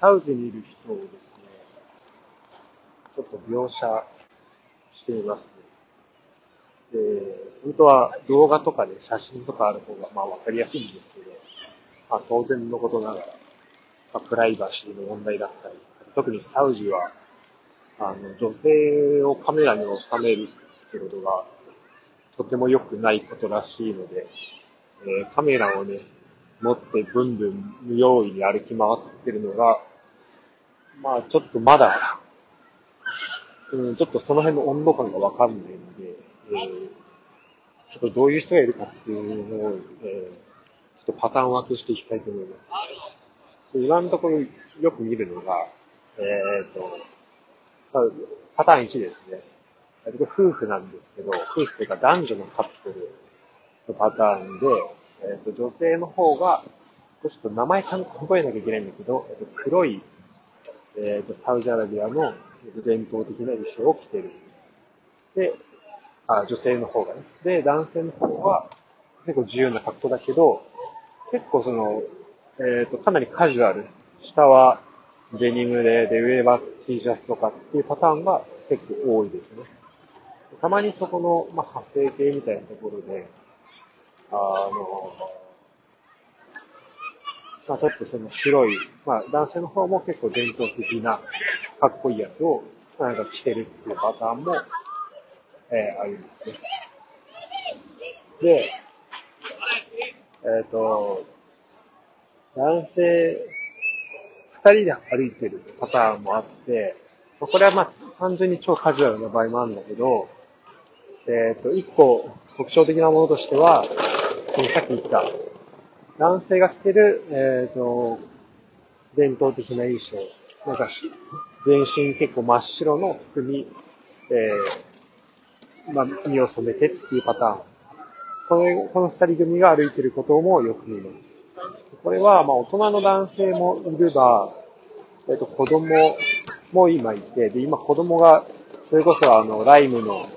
サウジにいる人をですね、ちょっと描写しています、ね。で、本当は動画とかで写真とかある方がまあわかりやすいんですけど、まあ当然のことながら、まあ、プライバシーの問題だったり、特にサウジは、あの、女性をカメラに収めるってことが、とても良くないことらしいので、えー、カメラをね、持ってブンブン無用意に歩き回ってるのが、まあちょっとまだ、うん、ちょっとその辺の温度感がわかんないので、えー、ちょっとどういう人がいるかっていうのを、えー、ちょっとパターン分けしていきたいと思います。今のところよく見るのが、えっ、ー、と、パターン1ですね。夫婦なんですけど、夫婦というか男女のカップルのパターンで、え、ー、と、女性の方が、ちょっと名前ちゃんと覚えなきゃいけないんだけど、え、ー、と、黒い、えっ、と、サウジアラビアの伝統的な衣装を着てる。で、あ、女性の方がね。で、男性の方は、結構自由な格好だけど、結構その、えっ、と、かなりカジュアル。下はデニムで、で、上は T シャツとかっていうパターンが結構多いですね。たまにそこの、まあ、派生系みたいなところで、あの、まあ、ちょっとその白い、まあ、男性の方も結構伝統的なかっこいいやつを、なんか着てるっていうパターンも、えー、ありますね。で、えっ、ー、と、男性二人で歩いてるパターンもあって、これはまあ単純に超カジュアルな場合もあるんだけど、えっ、ー、と、一個特徴的なものとしては、さっき言った、男性が着てる、えっ、ー、と、伝統的な衣装。なんか、全身結構真っ白の服に、えー、まあ、身を染めてっていうパターン。この、この二人組が歩いてることもよく見ます。これは、まあ、大人の男性もいれば、えっ、と、子供も今いて、で、今子供が、それこそあの、ライムの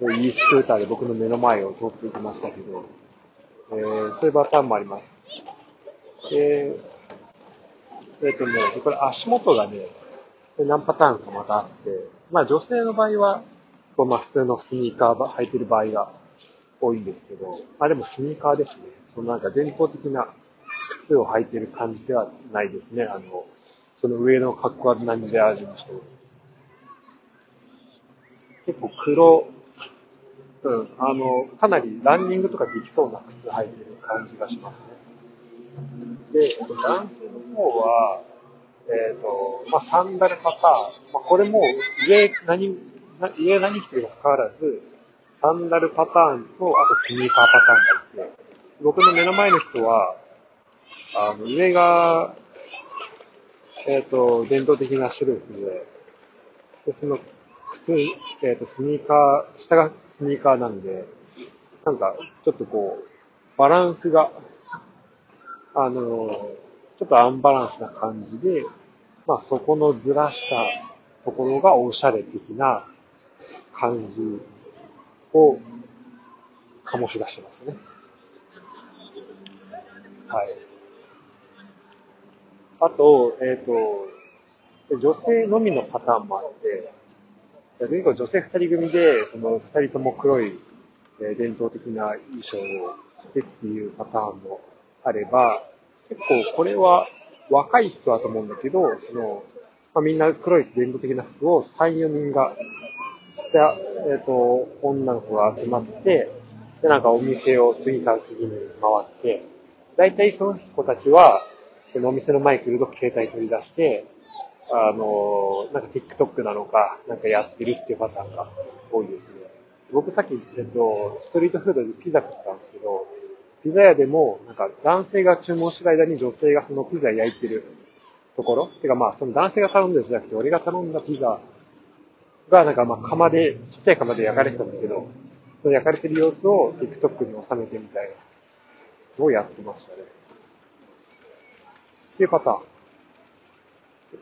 e スクーターで僕の目の前を通っていきましたけど、えー、そういうパターンもあります。で、えっ、とね、これ足元がね、何パターンかまたあって、まあ女性の場合は、こうまあ普通のスニーカー履いてる場合が多いんですけど、まあでもスニーカーですね。そのなんか伝統的な靴を履いてる感じではないですね。あの、その上の格好は何でありましても。結構黒、うん、あの、かなりランニングとかできそうな靴履いてる感じがしますで、男性の方は、えっ、ー、と、まあ、サンダルパターン。まあ、これも上何、上何着てるかかわらず、サンダルパターンと、あとスニーカーパターンがいて、僕の目の前の人は、あの、上が、えっ、ー、と、伝統的なシルクで、で、その、靴、えっ、ー、と、スニーカー、下がスニーカーなんで、なんか、ちょっとこう、バランスが、あの、ちょっとアンバランスな感じで、まあ、そこのずらしたところがおしゃれ的な感じを醸し出してますね。はい。あと、えっ、ー、と、女性のみのパターンもあって、結構女性二人組で、その二人とも黒い、伝統的な衣装を着てっていうパターンもあれば、結構これは若い人だと思うんだけど、その、まあ、みんな黒い伝統的な服を3、4人が、でえっ、ー、と、女の子が集まって、で、なんかお店を次から次に回って、大体その子たちは、そのお店の前来ると携帯取り出して、あの、なんか TikTok なのか、なんかやってるっていうパターンが多いですね。僕さっき、えっと、ストリートフードでピザ食ったんですけど、ピザ屋でも、なんか男性が注文してる間に女性がそのピザ焼いてるところ、てかまあその男性が頼んでるんじゃなくて、俺が頼んだピザがなんかまあ釜で、ちっちゃい釜で焼かれてたんだけど、その焼かれてる様子を TikTok に収めてみたいなのをやってましたね。っていうパターン。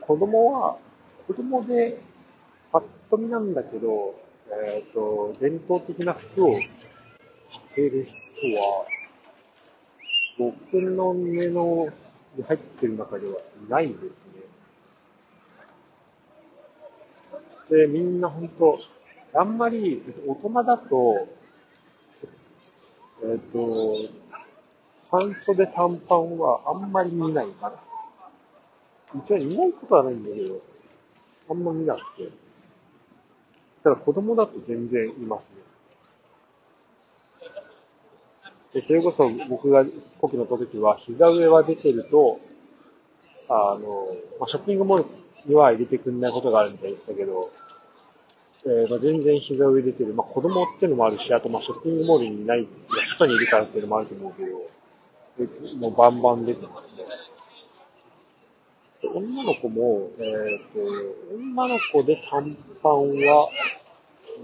子供は、子供で、ぱっと見なんだけど、えっ、ー、と、伝統的な服を着てる人は、僕の目のに入ってる中ではいないですね。で、みんな本当、あんまり大人だと、えっ、ー、と、半袖短パンはあんまり見ないから。一応見ないことはないんだけど、あんま見なくて。ただ子供だと全然います。それこそ僕が古希の時は膝上は出てると、あの、まあ、ショッピングモールには入れてくんないことがあるみたいでしたけど、えー、まあ、全然膝上出てる。まあ、子供っていうのもあるし、あとまあショッピングモールにいない、外にいるからっていうのもあると思うけど、もうバンバン出てますね。女の子も、えっ、ー、と、女の子で短パンは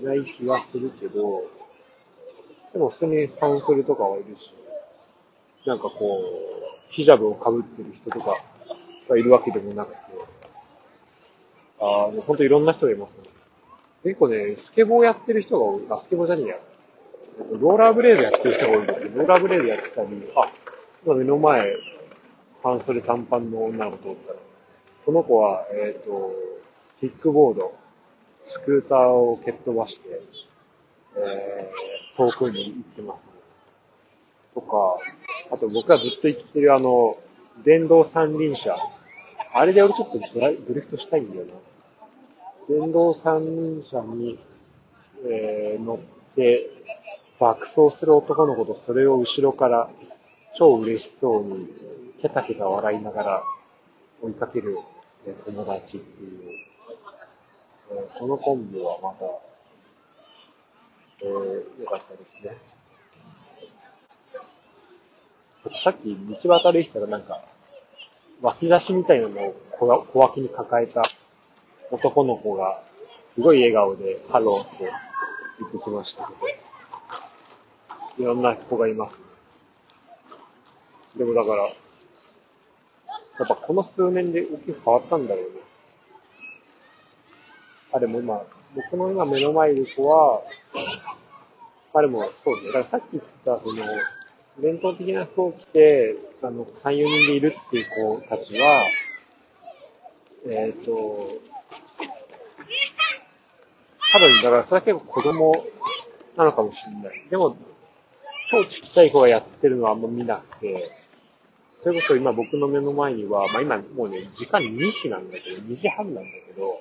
いない気がするけど、でも普通に半袖とかはいるし、なんかこう、ヒジャブを被ってる人とかがいるわけでもなくて、あの、ほんといろんな人がいますね。結構ね、スケボーやってる人が多い。あ、スケボーじゃねえや。ローラーブレードやってる人が多いんですよ。ローラーブレードやってたり、あ、今目の前、半袖短パンの女の子通ったら、この子は、えっ、ー、と、キックボード、スクーターを蹴っ飛ばして、えー、遠くに行ってます、とか、あと僕がずっと行ってるあの、電動三輪車。あれで俺ちょっとドライドリフトしたいんだよな。電動三輪車に、えー、乗って爆走する男の子とそれを後ろから超嬉しそうにケタケタ笑いながら追いかける友達っていう、え、このコンビはまた、えー、良かったですね。さっき道端でしたらなんか、脇差しみたいなのを小脇に抱えた男の子が、すごい笑顔で、ハローって言ってきました、いろんな子がいます。でもだから、やっぱこの数年で大きく変わったんだろうね。あ、でも今、僕の今目の前にいる子は、あ、でもそうね。だからさっき言った、その、伝統的な服を着て、あの、3、4人でいるっていう子たちは、えっ、ー、と、多分、だからそれは結構子供なのかもしれない。でも、超ちっちゃい子がやってるのはあんま見なくて、それこそ今僕の目の前には、まあ今もうね、時間2時なんだけど、2時半なんだけど、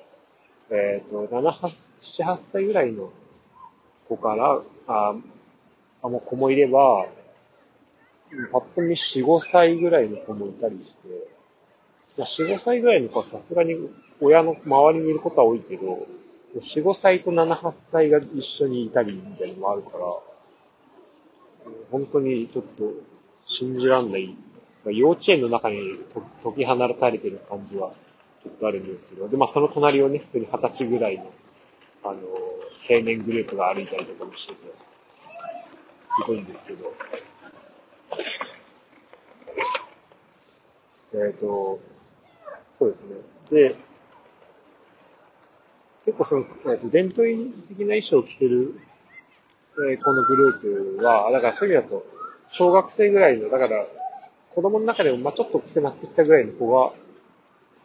えっ、ー、と、7、8、7、8歳ぐらいの子から、あ、あもう子もいれば、パッと見4、5歳ぐらいの子もいたりして、4、5歳ぐらいの子はさすがに親の周りにいることは多いけど、4、5歳と7、8歳が一緒にいたりみたいなのもあるから、本当にちょっと信じらんない。幼稚園の中に解き放たれてる感じはちょっとあるんですけど、で、まあその隣をね、普通に20歳ぐらいの、あの、青年グループが歩いたりとかもしてて、すごいんですけど。えっ、ー、と、そうですね。で、結構その、えー、伝統的な衣装を着てる、えー、このグループは、だからそういう意味だと、小学生ぐらいの、だから子供の中でも、まあちょっと着てなってきたぐらいの子が、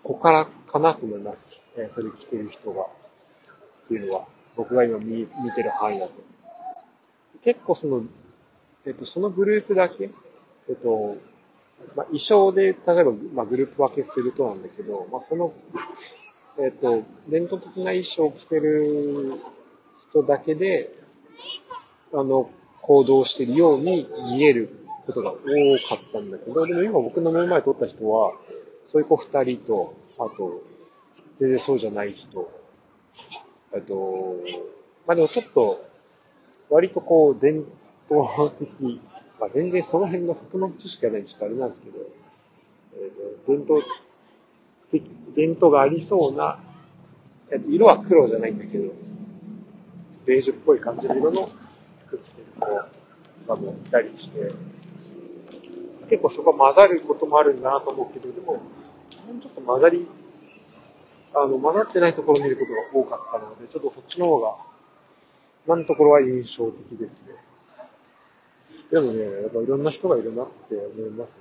子からかなと思います。えー、それ着てる人が、っていうのは、僕が今見見てる範囲だと。結構その、えっ、と、そのグループだけ、えっ、と、まあ、衣装で、例えば、まあ、グループ分けするとなんだけど、まあ、そのえっ、と、伝統的な衣装を着てる人だけで、あの、行動してるように見えることが多かったんだけど、でも今僕の目の前通った人は、そういう子二人と、あと、全然そうじゃない人、えっと、まあでもちょっと、割とこう、伝統的、まあ全然その辺の服の知識がないんちょっとあれなんですけど、えっ、と、伝統的伝統がありそうな、えっと色は黒じゃないんだけど、ベージュっぽい感じの色の服着てる子がもいたりして、結構そこ混ざることもあるんだなと思うけど、でも、もうちょっと混ざり、あの、混ざってないところを見ることが多かったので、ちょっとそっちの方が、今のところは印象的ですね。でもね、やっぱいろんな人がいるなって思いますね。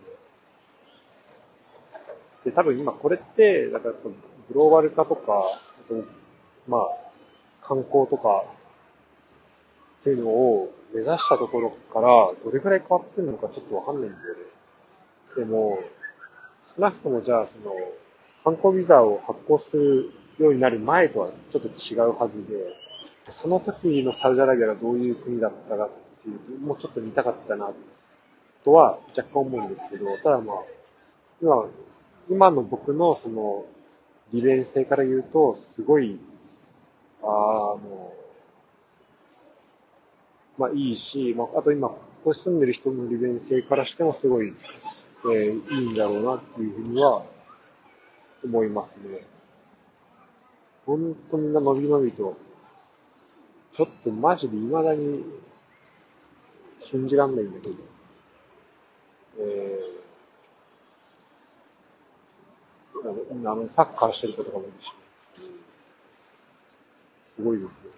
で、多分今これって、だからグローバル化とか、まあ、観光とかっていうのを目指したところからどれくらい変わってるのかちょっとわかんないんだよね。でも、少なくともじゃあその観光ビザを発行するようになる前とはちょっと違うはずで、その時のサウジアラビアがどういう国だったかっていうと、もうちょっと見たかったな、とは若干思うんですけど、ただまあ、今、今の僕のその利便性から言うと、すごい、あの、まあいいし、まあ、あと今、ここに住んでる人の利便性からしてもすごい、えー、いいんだろうなっていうふうには思いますね。本当にな伸び伸びと、ちょっとマジで未だに信じらんないんだけど、えー、あの、サッカーしてる子とかもいるし、すごいですよ。